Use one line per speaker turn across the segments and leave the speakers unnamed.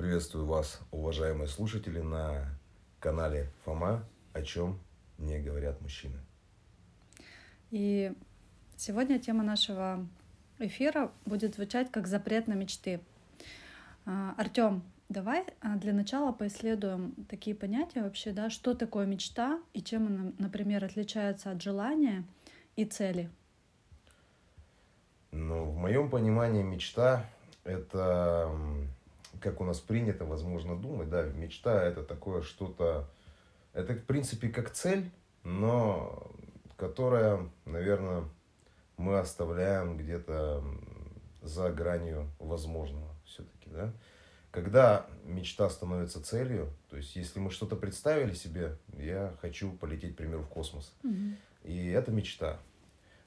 Приветствую вас, уважаемые слушатели, на канале Фома «О чем не говорят мужчины».
И сегодня тема нашего эфира будет звучать как запрет на мечты. А, Артем, давай а, для начала поисследуем такие понятия вообще, да, что такое мечта и чем она, например, отличается от желания и цели.
Ну, в моем понимании мечта – это, как у нас принято, возможно, думать, да, мечта – это такое что-то, это, в принципе, как цель, но которая, наверное, мы оставляем где-то за гранью возможного все-таки, да. Когда мечта становится целью, то есть если мы что-то представили себе, я хочу полететь, к примеру, в космос,
Угу.
и это мечта.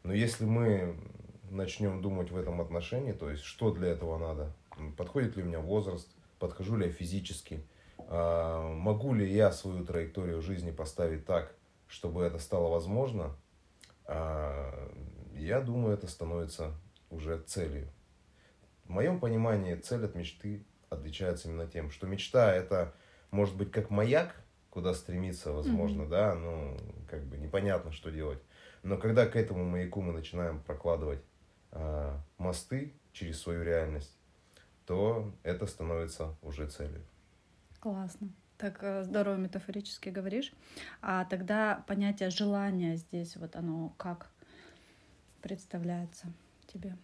Но если мы начнем думать в этом отношении, то есть что для этого надо, подходит ли у меня возраст, подхожу ли я физически, а, могу ли я свою траекторию жизни поставить так, чтобы это стало возможно, а, я думаю, это становится уже целью. В моем понимании цель от мечты отличается именно тем, что мечта это может быть как маяк, куда стремиться, возможно,
Мгм.
да, ну, как бы непонятно, что делать. Но когда к этому маяку мы начинаем прокладывать а, мосты через свою реальность, то это становится уже целью.
Классно. Так э, здорово метафорически говоришь. А тогда понятие желания здесь, вот оно как представляется тебе?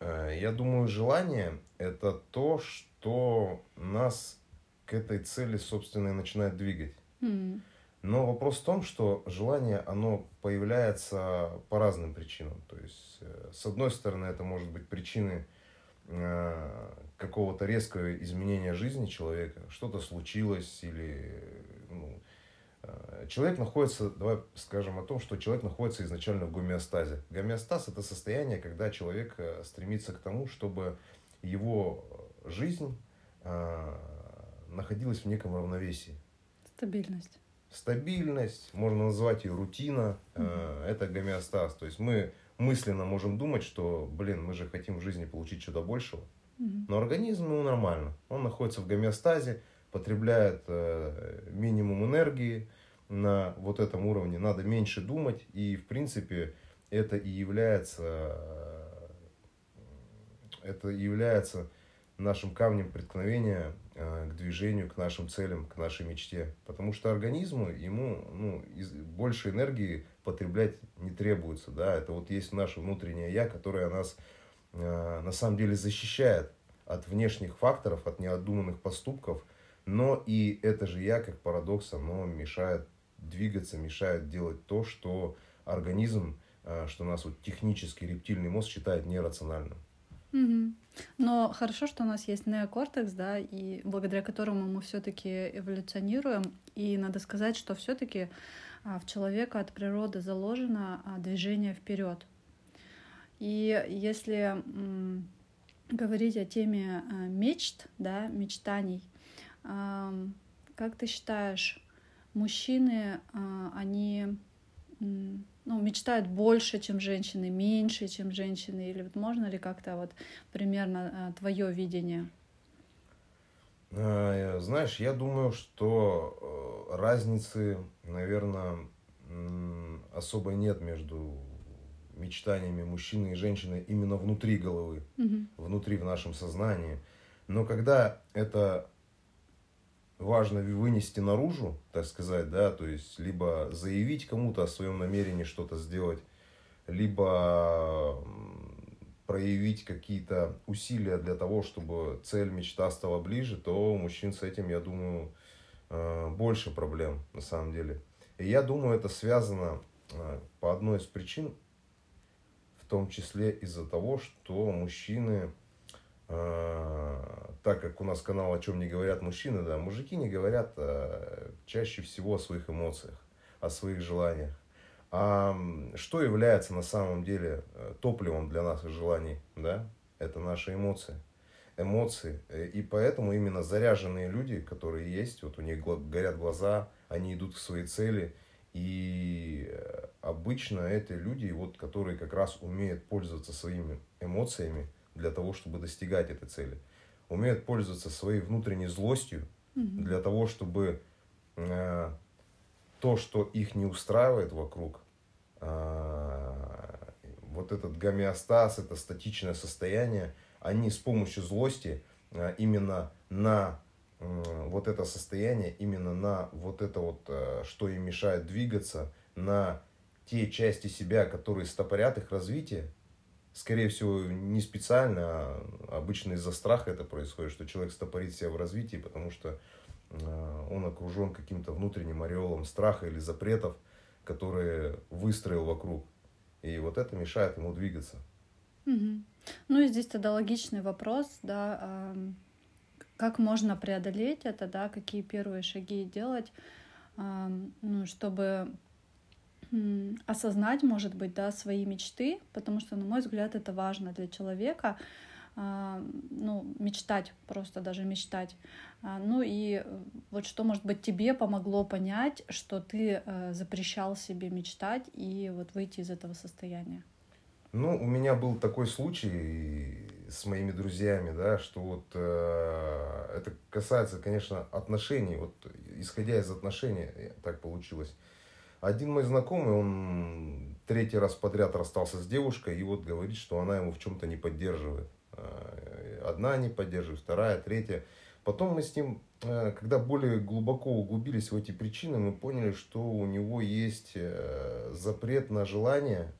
Э, Я думаю, желание – это то, что нас к этой цели, собственно, и начинает двигать.
М,
Но вопрос в том, что желание, оно появляется по разным причинам. То есть, э, с одной стороны, это может быть причины какого-то резкого изменения жизни человека, что-то случилось или ну, э, человек находится, давай скажем о том, что человек находится изначально в гомеостазе. Гомеостаз это состояние, когда человек э, стремится к тому, чтобы его жизнь э, находилась в неком равновесии
Стабильность.
стабильность, можно назвать ее рутина, э, это гомеостаз. То есть мы мысленно можем думать, что, блин, мы же хотим в жизни получить что-то большего, но организм, ну, нормально. Он находится в гомеостазе, потребляет э, минимум энергии на вот этом уровне, надо меньше думать, и, в принципе, это и является, э, это и является нашим камнем преткновения э, к движению, к нашим целям, к нашей мечте. Потому что организму ему ну, из- больше энергии потреблять не требуется. Да? Это вот есть наше внутреннее я, которое нас э, на самом деле защищает от внешних факторов, от необдуманных поступков. Но и это же я, как парадокс, оно мешает двигаться, мешает делать то, что организм, э, что нас вот технический рептильный мозг считает нерациональным.
Мгм. Но хорошо, что у нас есть неокортекс, да, и благодаря которому мы все-таки эволюционируем. И надо сказать, что все-таки в человека от природы заложено а, движение вперед. И если говорить о теме а, мечт, да, мечтаний, как ты считаешь, мужчины, а, они ну, мечтают больше, чем женщины, меньше, чем женщины, или вот можно ли как-то вот примерно твое видение?
Э, Знаешь, я думаю, что э, разницы, наверное, особо нет между мечтаниями мужчины и женщины именно внутри головы,
Мгм.
внутри в нашем сознании. Но когда это важно вынести наружу, так сказать, да, то есть либо заявить кому-то о своем намерении что-то сделать, либо проявить какие-то усилия для того, чтобы цель, мечта стала ближе, то у мужчин с этим, я думаю, э, больше проблем на самом деле. И я думаю, это связано э, по одной из причин, в том числе из-за того, что мужчины, так как у нас канал «О чем не говорят мужчины», да, мужики не говорят э, чаще всего о своих эмоциях, о своих желаниях. А что является на самом деле э, топливом для наших желаний, да? Это наши эмоции. Эмоции. Э, И поэтому именно заряженные люди, которые есть, вот у них горят глаза, они идут к своей цели. И э, обычно это люди, вот, которые как раз умеют пользоваться своими эмоциями для того, чтобы достигать этой цели. умеют пользоваться своей внутренней злостью
Мгм.
для того, чтобы э, то, что их не устраивает вокруг, а, вот этот гомеостаз, это статичное состояние, они с помощью злости а, именно на м, вот это состояние, именно на вот это вот, э, что им мешает двигаться, на те части себя, которые стопорят их развитие, скорее всего, не специально, а обычно из-за страха это происходит, что человек стопорит себя в развитии, потому что э, он окружен каким-то внутренним ореолом страха или запретов, которые выстроил вокруг. И вот это мешает ему двигаться.
Мгм. Ну и здесь тогда логичный вопрос, да, как можно преодолеть это, да, какие первые шаги делать, ну, чтобы осознать, может быть, да, свои мечты, потому что, на мой взгляд, это важно для человека, а, ну, мечтать, просто даже мечтать. А, Ну и э, вот что, может быть, тебе помогло понять, что ты э, запрещал себе мечтать и вот выйти из этого состояния?
Ну, у меня был такой случай с моими друзьями, да, что вот э, это касается, конечно, отношений. Вот исходя из отношений, э, так получилось. Один мой знакомый, он третий раз подряд расстался с девушкой и вот говорит, что она ему в чем-то не поддерживает. Э, Одна не поддерживает, вторая, третья. Потом мы с ним, э, когда более глубоко углубились в эти причины, мы поняли, что у него есть э, запрет на желание,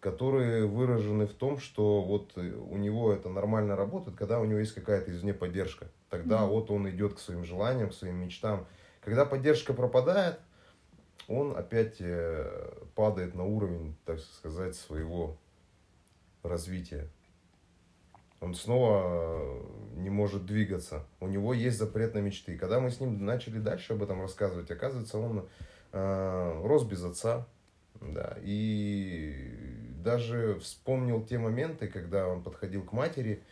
которые выражены в том, что вот э, у него это нормально работает, когда у него есть какая-то извне поддержка. Тогда
Мгм.
вот он идет к своим желаниям, к своим мечтам. Когда поддержка пропадает, он опять э, падает на уровень, так сказать, своего развития. Он снова э, не может двигаться. У него есть запрет на мечты. Когда мы с ним начали дальше об этом рассказывать, оказывается, он э, рос без отца. Да, и даже вспомнил те моменты, когда он подходил к матери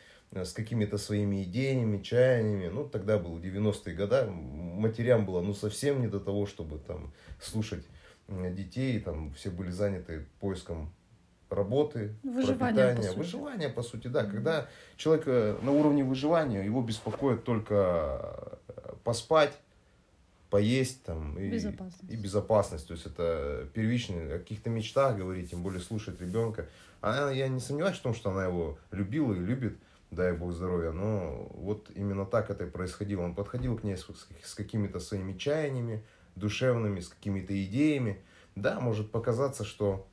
с какими-то своими идеями, чаяниями. Ну, тогда было 90-е годы, матерям было ну совсем не до того, чтобы там слушать э, детей, там все были заняты поиском работы,
Выживание,
пропитания.
по сути.
Выживание, по сути, да. Когда человек э, на уровне выживания, его беспокоит только э, поспать, поесть там и
Безопасность.
и безопасность. То есть это первичные о каких-то мечтах говорить, тем более слушать ребенка. Она, я не сомневаюсь в том, что она его любила и любит, дай бог здоровья, но вот именно так это и происходило. Он подходил к ней с, с какими-то своими чаяниями душевными, с какими-то идеями. Да, может показаться, что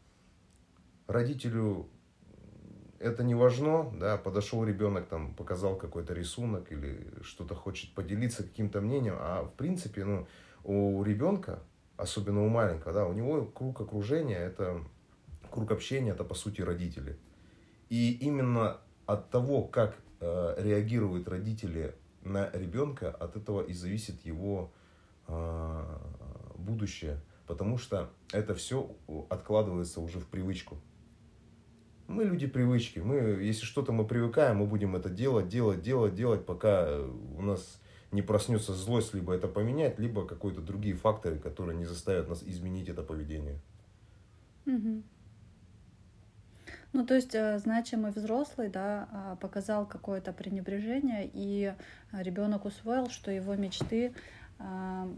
родителю это не важно, да, подошел ребенок, там, показал какой-то рисунок или что-то хочет поделиться каким-то мнением, а в принципе, ну, у ребенка, особенно у маленького, да, у него круг окружения, это круг общения, это по сути родители. И именно от того, как э, реагируют родители на ребенка, от этого и зависит его э, будущее, потому что это все откладывается уже в привычку. Мы люди привычки. Мы, если что-то мы привыкаем, мы будем это делать, делать, делать, делать, пока у нас не проснется злость, либо это поменять, либо какие-то другие факторы, которые не заставят нас изменить это поведение.
Мгм. Ну, то есть э, значимый взрослый, да, а, показал какое-то пренебрежение, и ребенок усвоил, что его мечты, а,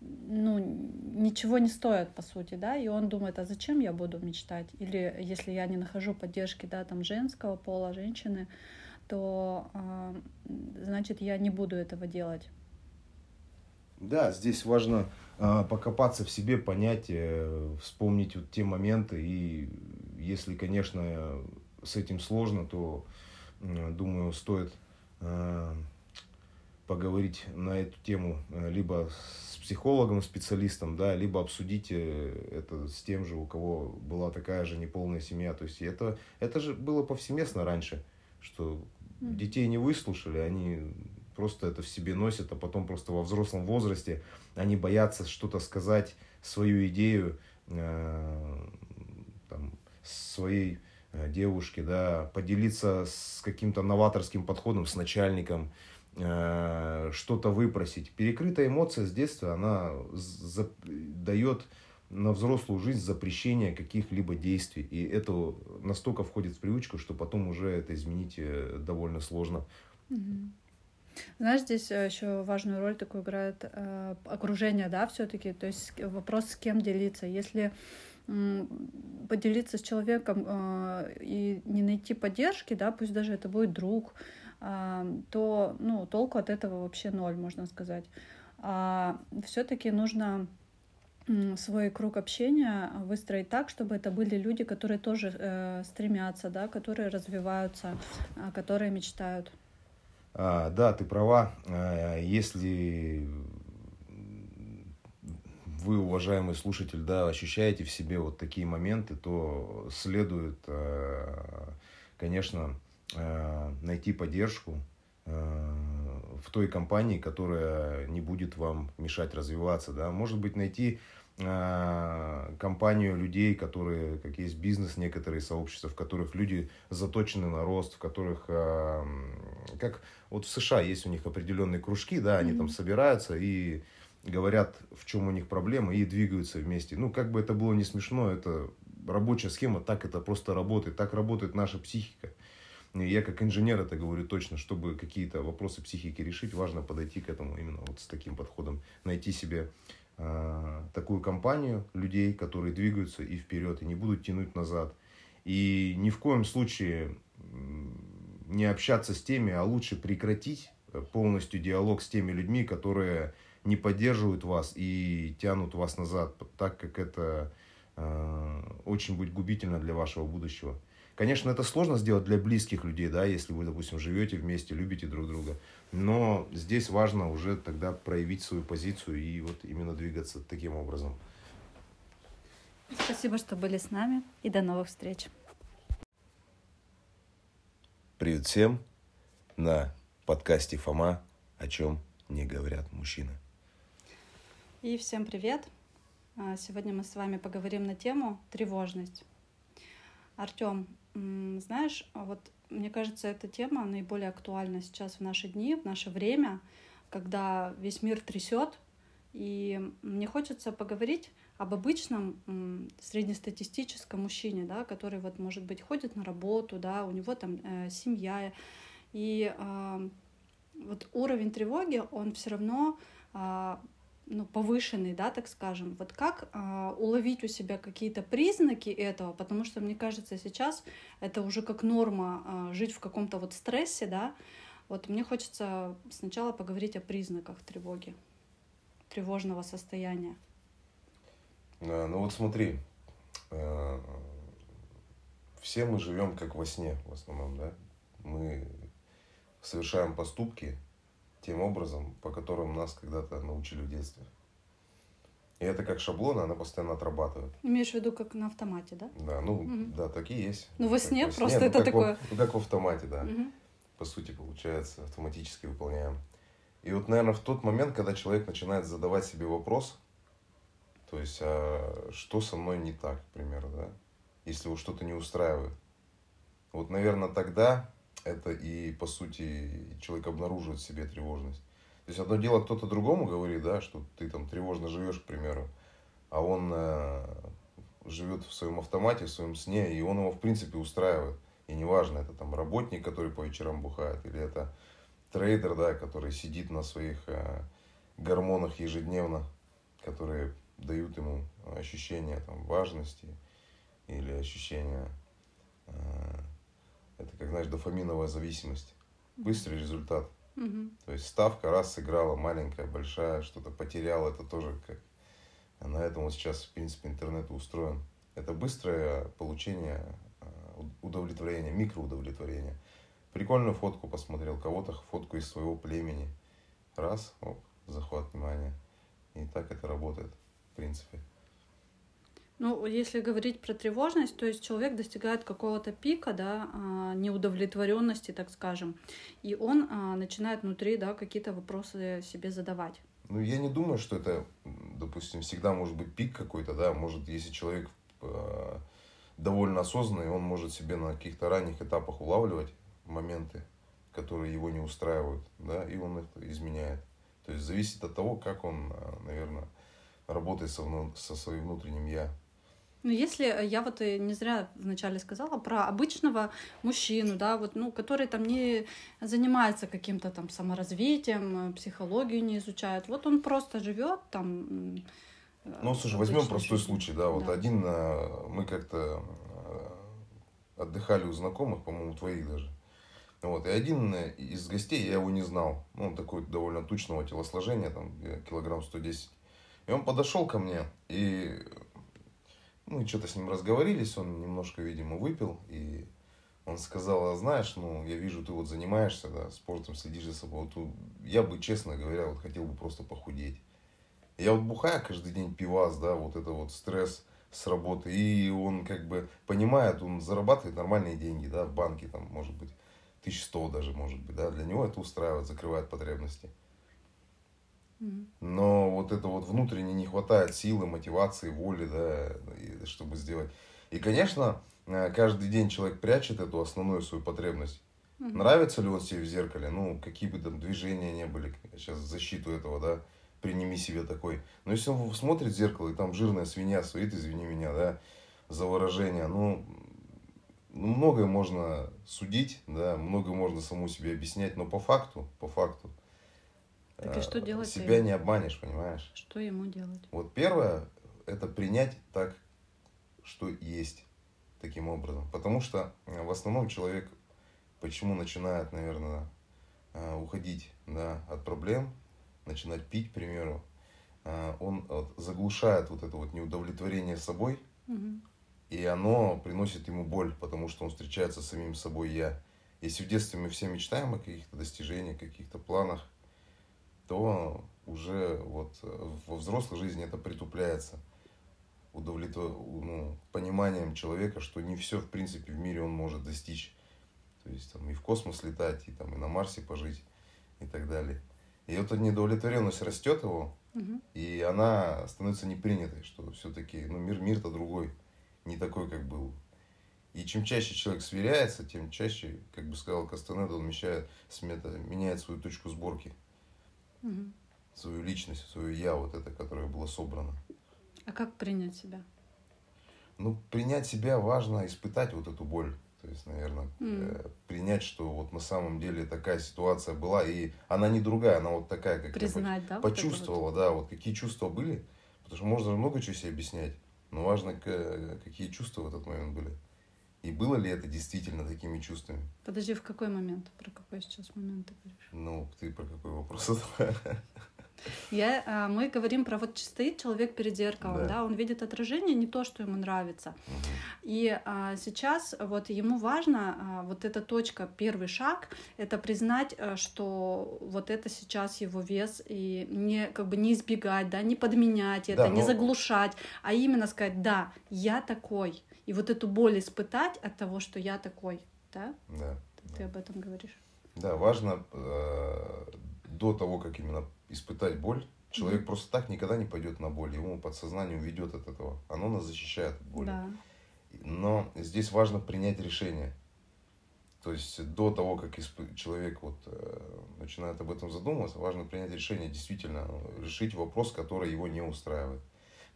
ну, ничего не стоят, по сути, да, и он думает, а зачем я буду мечтать? Или если я не нахожу поддержки, да, там, женского пола, женщины, то, а, значит, я не буду этого делать.
Да, здесь важно э, покопаться в себе, понять, э, вспомнить вот те моменты. И если, конечно, с этим сложно, то, думаю, стоит э, поговорить на эту тему э, либо с психологом, специалистом, да, либо обсудить э, это с тем же, у кого была такая же неполная семья. То есть это, это же было повсеместно раньше, что детей не выслушали, они просто это в себе носят, а потом просто во взрослом возрасте они боятся что-то сказать, свою идею своей э, девушке, да, поделиться с каким-то новаторским подходом, с начальником, э, что-то выпросить. Перекрытая эмоция с детства, она за- дает на взрослую жизнь запрещение каких-либо действий. И это настолько входит в привычку, что потом уже это изменить э, довольно сложно.
Знаешь, здесь еще важную роль такую играет э, окружение, да, все-таки. То есть вопрос, с кем делиться. Если поделиться с человеком э, и не найти поддержки, да, пусть даже это будет друг, э, то ну, толку от этого вообще ноль, можно сказать. А все-таки нужно свой круг общения выстроить так, чтобы это были люди, которые тоже э, стремятся, да, которые развиваются, э, которые мечтают.
А, да, ты права. А, если вы, уважаемый слушатель, да, ощущаете в себе вот такие моменты, то следует, э, конечно, э, найти поддержку э, в той компании, которая не будет вам мешать развиваться, да, может быть, найти компанию людей, которые, как есть бизнес, некоторые сообщества, в которых люди заточены на рост, в которых, как вот в США есть у них определенные кружки, да, они mm-hmm. там собираются и говорят, в чем у них проблемы, и двигаются вместе. Ну, как бы это было не смешно, это рабочая схема, так это просто работает, так работает наша психика. И я как инженер это говорю точно, чтобы какие-то вопросы психики решить, важно подойти к этому именно вот с таким подходом, найти себе э, такую компанию людей, которые двигаются и вперед, и не будут тянуть назад. И ни в коем случае не общаться с теми, а лучше прекратить полностью диалог с теми людьми, которые не поддерживают вас и тянут вас назад, так как это э, очень будет губительно для вашего будущего. Конечно, это сложно сделать для близких людей, да, если вы, допустим, живете вместе, любите друг друга. Но здесь важно уже тогда проявить свою позицию и вот именно двигаться таким образом.
Спасибо, что были с нами и до новых встреч.
Привет всем на подкасте Фома «О чем не говорят мужчины».
И всем привет! А, сегодня мы с вами поговорим на тему тревожность. Артем, знаешь, вот мне кажется, эта тема наиболее актуальна сейчас в наши дни, в наше время, когда весь мир трясет, и мне хочется поговорить об обычном среднестатистическом мужчине, да, который вот, может быть, ходит на работу, да, у него там э, семья, и э, вот уровень тревоги, он все равно э, ну, повышенный, да, так скажем. Вот как э, уловить у себя какие-то признаки этого, потому что мне кажется, сейчас это уже как норма э, жить в каком-то вот стрессе, да. Вот мне хочется сначала поговорить о признаках тревоги, тревожного состояния.
А, ну вот смотри, э, все мы живем как во сне в основном, да. Мы совершаем поступки, тем образом, по которым нас когда-то научили в детстве. И это как шаблон, она постоянно отрабатывает.
Имеешь в виду, как на автомате, да?
Да, ну, угу. да, такие есть.
Ну, во сне во просто сне, это
ну,
такое...
В, ну, как в автомате, да. Угу. По сути, получается, автоматически выполняем. И вот, наверное, в тот момент, когда человек начинает задавать себе вопрос, то есть, а что со мной не так, к примеру, да, если его что-то не устраивает. Вот, наверное, тогда это и, по сути, человек обнаруживает в себе тревожность. То есть одно дело кто-то другому говорит, да, что ты там тревожно живешь, к примеру, а он э, живет в своем автомате, в своем сне, и он его, в принципе, устраивает. И неважно, это там работник, который по вечерам бухает, или это трейдер, да, который сидит на своих э, гормонах ежедневно, которые дают ему ощущение там, важности или ощущение э, это, как знаешь, дофаминовая зависимость. Быстрый результат.
Угу.
То есть ставка раз сыграла, маленькая, большая, что-то потерял, это тоже как... А на этом вот сейчас, в принципе, интернет устроен. Это быстрое получение а, удовлетворения, микроудовлетворения. Прикольную фотку посмотрел, кого-то фотку из своего племени. Раз, оп, захват внимания. И так это работает, в принципе.
Ну, если говорить про тревожность, то есть человек достигает какого-то пика, да, а, неудовлетворенности, так скажем, и он а, начинает внутри, да, какие-то вопросы себе задавать.
Ну, я не думаю, что это, допустим, всегда может быть пик какой-то, да, может, если человек э, довольно осознанный, он может себе на каких-то ранних этапах улавливать моменты, которые его не устраивают, да, и он это изменяет. То есть зависит от того, как он, наверное, работает со, со своим внутренним я.
Ну, если я вот и не зря вначале сказала про обычного мужчину, да, вот, ну, который там не занимается каким-то там саморазвитием, психологию не изучает, вот он просто живет там.
Ну, слушай, возьмем простой случай, да, вот да. один мы как-то отдыхали у знакомых, по-моему, твоих даже. Вот, и один из гостей, я его не знал, ну, он такой довольно тучного телосложения, там, килограмм 110. И он подошел ко мне, и и что-то с ним разговорились, он немножко, видимо, выпил, и он сказал, а знаешь, ну, я вижу, ты вот занимаешься, да, спортом, следишь за собой, вот я бы, честно говоря, вот хотел бы просто похудеть. Я вот бухаю каждый день пивас, да, вот это вот стресс с работы, и он как бы понимает, он зарабатывает нормальные деньги, да, в банке там, может быть, 1100 даже, может быть, да, для него это устраивает, закрывает потребности. Но вот это вот внутренне не хватает силы, мотивации, воли, да, чтобы сделать. И, конечно, э, каждый день человек прячет эту основную свою потребность. Угу. Нравится ли он себе в зеркале? Ну, какие бы там движения не были, сейчас защиту этого, да, приними себе такой. Но если он смотрит в зеркало, и там жирная свинья стоит, извини меня, да, за выражение, ну, ну, многое можно судить, да, многое можно саму себе объяснять, но по факту, по факту,
так и что делать?
Себя ему? не обманешь, понимаешь?
Что ему делать?
Вот первое, это принять так, что есть таким образом. Потому что э, в основном человек, почему начинает, наверное, э, уходить да, от проблем, начинать пить, к примеру, э, он вот, заглушает вот это вот неудовлетворение собой, угу. и оно приносит ему боль, потому что он встречается с самим собой я. Если в детстве мы все мечтаем о каких-то достижениях, каких-то планах, то уже вот э, во взрослой жизни это притупляется удовлетвор... ну, пониманием человека, что не все, в принципе, в мире он может достичь. То есть там и в космос летать, и там и на Марсе пожить, и так далее. И вот эта недовлетворенность растет его, угу. и она становится непринятой, что все-таки ну, мир, мир-то другой, не такой, как был. И чем чаще человек сверяется, тем чаще, как бы сказал Кастанеда, он мечает, смета, меняет свою точку сборки угу. свою личность, свою я, вот это, которое было собрано.
А как принять себя?
Ну, принять себя важно испытать вот эту боль. То есть, наверное, mm. э, принять, что вот на самом деле такая ситуация была, и она не другая, она вот такая, как
Признать, я
да, почувствовала, вот да, вот какие чувства были. Потому что можно много чего себе объяснять, но важно, какие чувства в этот момент были. И было ли это действительно такими чувствами?
Подожди, в какой момент? Про какой сейчас момент ты говоришь?
Ну, ты про какой вопрос?
Я, а, мы говорим про вот стоит человек перед зеркалом, да. да, он видит отражение, не то, что ему нравится. Угу. И а, сейчас вот ему важно а, вот эта точка, первый шаг, это признать, а, что вот это сейчас его вес и не как бы не избегать, да, не подменять это, да, не но... заглушать, а именно сказать, да, я такой, и вот эту боль испытать от того, что я такой, да?
Да.
Ты да. об этом говоришь.
Да, важно э, до того, как именно испытать боль, человек mm-hmm. просто так никогда не пойдет на боль, ему подсознание уведет от этого, оно нас защищает от боли. Да. Но здесь важно принять решение. То есть до того, как исп... человек вот, э, начинает об этом задумываться, важно принять решение, действительно решить вопрос, который его не устраивает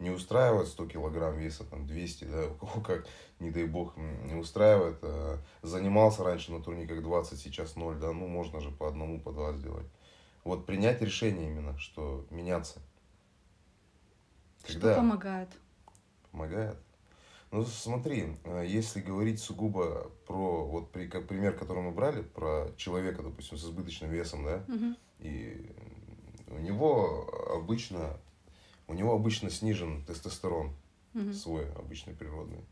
не устраивает 100 килограмм веса, там 200, да, у кого как, не дай бог, не устраивает. Э, занимался раньше на турниках 20, сейчас 0, да, ну можно же по одному, по два сделать. Вот принять решение именно, что меняться.
Когда... Что помогает?
Помогает. Ну, смотри, э, если говорить сугубо про, вот при, как пример, который мы брали, про человека, допустим, с избыточным весом, да, угу. и у него обычно у него обычно снижен тестостерон угу. свой обычный природный.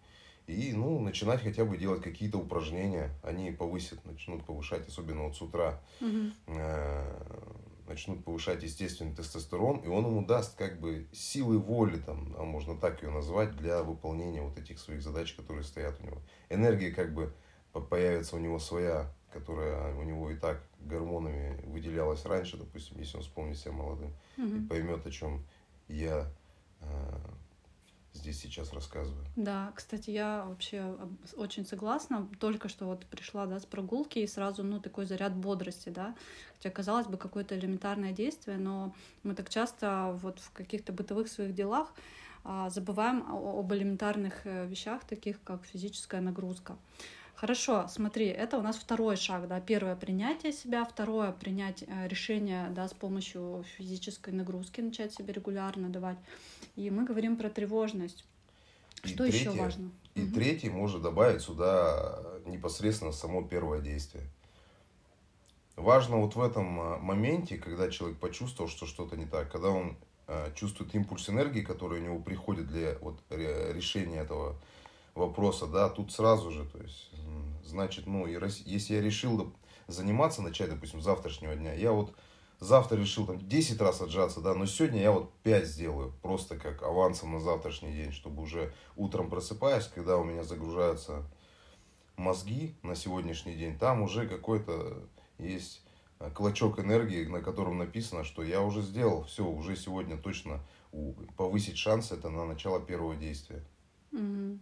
И, ну, начинать хотя бы делать какие-то упражнения, они повысят, начнут повышать, особенно вот с утра, угу. э, начнут повышать естественный тестостерон, и он ему даст как бы силы воли, там, а можно так ее назвать, для выполнения вот этих своих задач, которые стоят у него. Энергия как бы появится у него своя, которая у него и так гормонами выделялась раньше, допустим, если он вспомнит себя молодым, угу. и поймет, о чем я э, здесь сейчас рассказываю.
Да, кстати, я вообще очень согласна. Только что вот пришла да, с прогулки и сразу ну, такой заряд бодрости, да. Хотя, казалось бы, какое-то элементарное действие, но мы так часто вот в каких-то бытовых своих делах а забываем об элементарных э, вещах, таких как физическая нагрузка. Хорошо, смотри, это у нас второй шаг, да, первое принятие себя, второе принять э, решение, да, с помощью физической нагрузки начать себе регулярно давать. И мы говорим про тревожность.
И
Что
третье,
еще важно?
И
Мгм.
третий может добавить сюда непосредственно само первое действие. Важно вот в этом а, моменте, когда человек почувствовал, что что-то не так, когда он чувствует импульс энергии, который у него приходит для вот, ре- решения этого вопроса, да, тут сразу же, то есть, значит, ну, и рас- если я решил заниматься, начать, допустим, завтрашнего дня, я вот завтра решил там 10 раз отжаться, да, но сегодня я вот 5 сделаю, просто как авансом на завтрашний день, чтобы уже утром просыпаясь, когда у меня загружаются мозги на сегодняшний день, там уже какой-то есть э, клочок энергии, на котором написано, что я уже сделал, все, уже сегодня точно повысить шансы это на начало первого действия.
Мгм.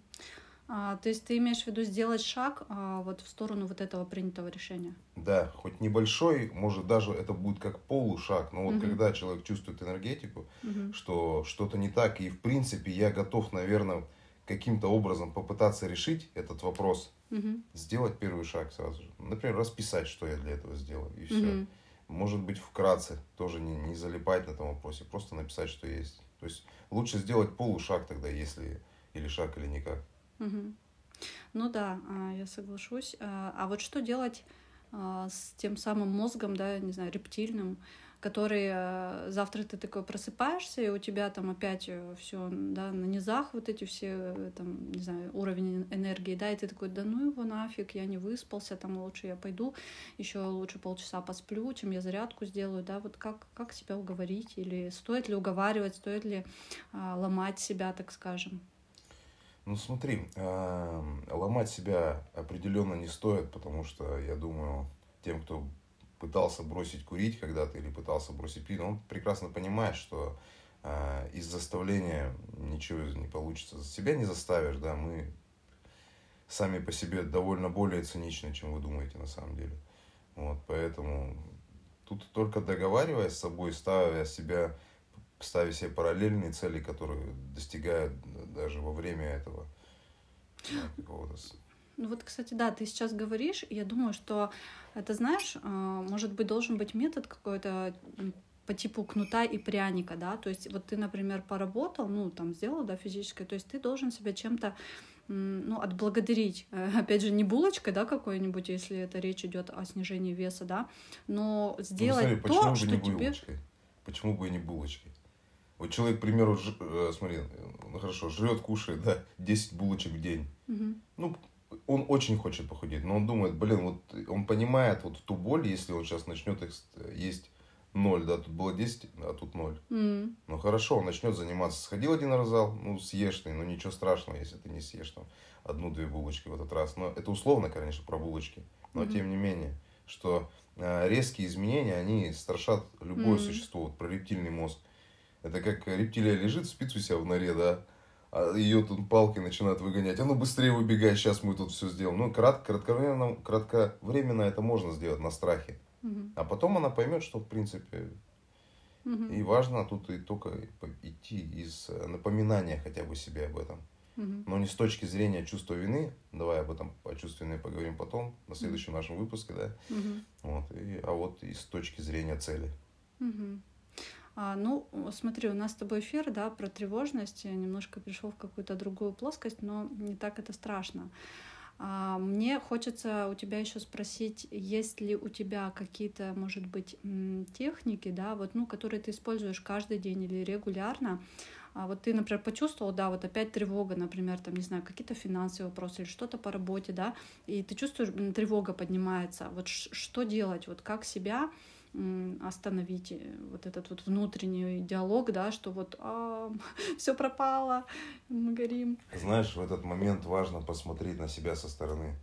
А, то есть ты имеешь в виду сделать шаг а, вот в сторону вот этого принятого решения?
Да, хоть небольшой, может даже это будет как полушаг, но вот
Мгм.
когда человек чувствует энергетику,
Мгм.
что что-то не так, и в принципе я готов, наверное, каким-то образом попытаться решить этот вопрос,
Мгм.
сделать первый шаг сразу же. Например, расписать, что я для этого сделаю, и все.
Мгм.
Может быть, вкратце, тоже не, не залипать на этом вопросе, просто написать, что есть. То есть лучше сделать полушаг тогда, если или шаг, или никак.
Ну да, а, я соглашусь. А а вот что делать а, с тем самым мозгом, да, не знаю, рептильным, который завтра ты такой просыпаешься, и у тебя там опять все, да, на низах вот эти все, э, там, не знаю, уровень энергии, да, и ты такой, да ну его нафиг, я не выспался, там лучше я пойду, еще лучше полчаса посплю, чем я зарядку сделаю, да, вот как, как себя уговорить, или стоит ли уговаривать, стоит ли а, ломать себя, так скажем.
Ну смотри, эм, ломать себя определенно не стоит, потому что я думаю, тем, кто пытался бросить курить когда-то или пытался бросить пить, он прекрасно понимает, что э, из заставления ничего не получится. Себя не заставишь, да, мы сами по себе довольно более циничны, чем вы думаете на самом деле. Вот, поэтому тут только договариваясь с собой, ставя себя, ставя себе параллельные цели, которые достигают даже во время этого
Ну вот, кстати, да, ты сейчас говоришь, и я думаю, что это, знаешь, а, может быть, должен быть метод какой-то по типу кнута и пряника, да, то есть вот ты, например, поработал, ну, там, сделал, да, физическое, то есть ты должен себя чем-то ну, отблагодарить. Э, Опять же, не булочкой, да, какой-нибудь, если это речь идет о снижении веса, да, но
Ну,
сделать
смотри, почему
то, что тебе...
булочкой? Почему бы и не булочкой? Вот человек, к примеру, ж- э, смотри, ну хорошо, жрет, кушает, да, 10 булочек в день.
Мгм.
Ну, он очень хочет похудеть, но он думает, блин, вот он понимает вот ту боль, если он сейчас начнет их есть 0, да, тут было 10, а тут 0.
М,
Ну хорошо, он начнет заниматься. Сходил один раз в зал, ну съешь ты, ну ничего страшного, если ты не съешь там одну-две булочки в этот раз. Но это условно, конечно, про булочки. Но
Мгм.
тем не менее, что э, резкие изменения, они страшат любое
Мгм.
существо. Вот про рептильный мозг. Это как рептилия лежит, спит у себя в норе, да, а ее тут палкой начинают выгонять. А ну быстрее выбегай, сейчас мы тут все сделаем. Ну, крат, кратковременно, кратковременно это можно сделать на страхе.
мгм,
А потом она поймет, что в принципе
мгм,
и важно тут и только идти из э, напоминания хотя бы себе об этом.
мгм.
Но не с точки зрения чувства вины. Давай об этом о чувстве вины поговорим потом, на следующем нашем выпуске, да.
Мгм.
Вот. И, а вот и с точки зрения цели.
Мгм. А, ну, смотри, у нас с тобой эфир, да, про тревожность. Немножко перешел в какую-то другую плоскость, но не так это страшно. А, мне хочется у тебя еще спросить, есть ли у тебя какие-то, может быть, техники, да, вот, ну, которые ты используешь каждый день или регулярно. А вот ты, например, почувствовал, да, вот опять тревога, например, там, не знаю, какие-то финансовые вопросы или что-то по работе, да, и ты чувствуешь, тревога поднимается. Вот что делать, вот как себя остановить э, вот этот вот внутренний диалог, да, что вот все пропало, мы горим.
Знаешь, в этот момент важно посмотреть на себя со стороны.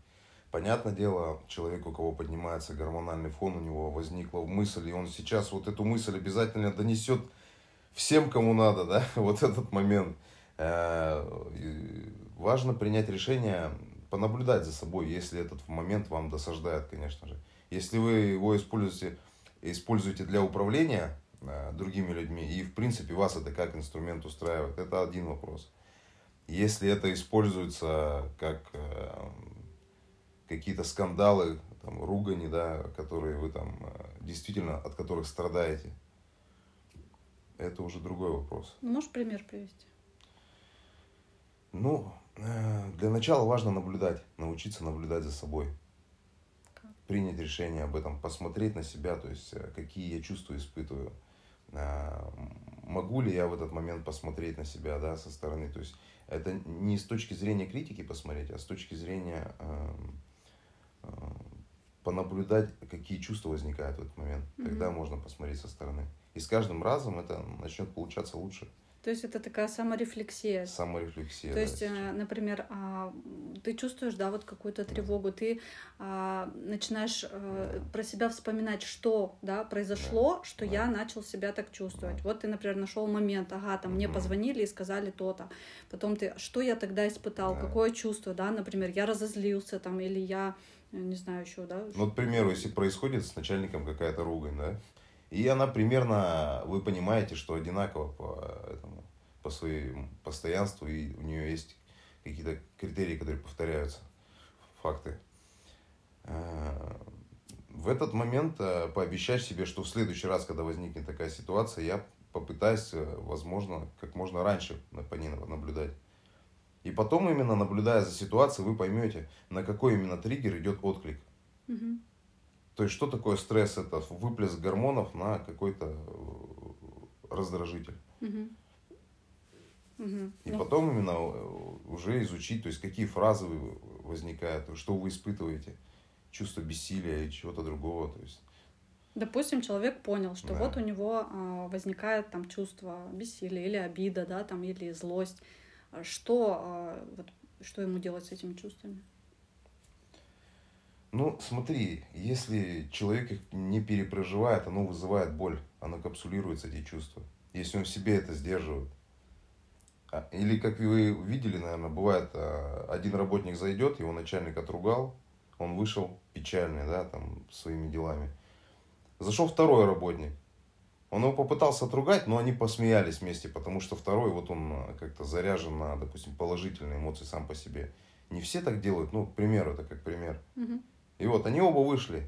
Понятное дело, человек, у кого поднимается гормональный фон, у него возникла мысль, и он сейчас вот эту мысль обязательно донесет всем, кому надо, да, вот этот момент. Э, Важно принять решение, понаблюдать за собой, если этот момент вам досаждает, конечно же. Если вы его используете, используете для управления э, другими людьми, и в принципе вас это как инструмент устраивает, это один вопрос. Если это используется как э, какие-то скандалы, там, ругани, да, которые вы там э, действительно от которых страдаете, это уже другой вопрос.
Можешь пример привести?
Ну, для начала важно наблюдать, научиться наблюдать за собой. Принять решение об этом, посмотреть на себя, то есть э, какие я чувства испытываю. Э, могу ли я в этот момент посмотреть на себя да, со стороны. То есть это не с точки зрения критики посмотреть, а с точки зрения эм, понаблюдать, какие чувства возникают в этот момент. Тогда mm-hmm. можно посмотреть со стороны. И с каждым разом это начнет получаться лучше.
То есть это такая саморефлексия.
Саморефлексия.
То да, есть, э, например, а, ты чувствуешь, да, вот какую-то тревогу, ты а, начинаешь э, про себя вспоминать, что, да, произошло, да. что да. я начал себя так чувствовать. Да. Вот ты, например, нашел момент, ага, там мне позвонили и сказали то-то. Потом ты, что я тогда испытал, да. какое чувство, да, например, я разозлился там или я не знаю еще, да.
Ну, к примеру, если происходит с начальником какая-то ругань, да, и она примерно, вы понимаете, что одинаково по, этому, по своему постоянству, и у нее есть какие-то критерии, которые повторяются, факты. Э, в этот момент э, пообещать себе, что в следующий раз, когда возникнет такая ситуация, я попытаюсь, э, возможно, как можно раньше по ней наблюдать. И потом, именно наблюдая за ситуацией, вы поймете, на какой именно триггер идет отклик. Угу. То есть, что такое стресс? Это выплеск гормонов на какой-то э, раздражитель. Угу. Угу. И ну. потом именно э, уже изучить, то есть, какие фразы возникают, что вы испытываете, чувство бессилия или чего-то другого. То есть,
Допустим, человек понял, что да. вот у него а, возникает там чувство бессилия или обида, да, там, или злость. Что, а, вот, что ему делать с этими чувствами?
Ну, смотри, если человек их не перепроживает, оно вызывает боль, оно капсулируется, эти чувства. Если он в себе это сдерживает. А, или, как вы видели, наверное, бывает, а, один работник зайдет, его начальник отругал, он вышел печальный, да, там, своими делами. Зашел второй работник. Он его попытался отругать, но они посмеялись вместе, потому что второй, вот он а, как-то заряжен на, допустим, положительные эмоции сам по себе. Не все так делают, ну, к примеру, это как пример. Угу. И вот они оба вышли.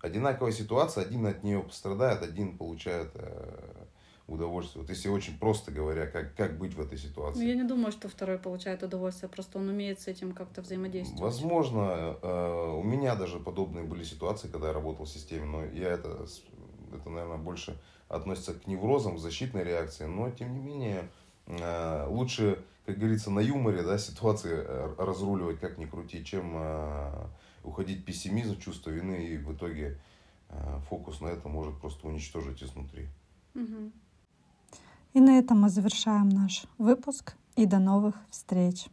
Одинаковая ситуация, один от нее пострадает, один получает э, удовольствие. Вот если очень просто говоря, как, как быть в этой ситуации.
Ну, я не думаю, что второй получает удовольствие, просто он умеет с этим как-то взаимодействовать.
Возможно, э, у меня даже подобные были ситуации, когда я работал в системе, но я это, это, наверное, больше относится к неврозам, к защитной реакции, но тем не менее э, лучше, как говорится, на юморе да, ситуации э, разруливать, как ни крути, чем э, уходить пессимизм, чувство вины, и в итоге э, фокус на это может просто уничтожить изнутри.
И на этом мы завершаем наш выпуск. И до новых встреч!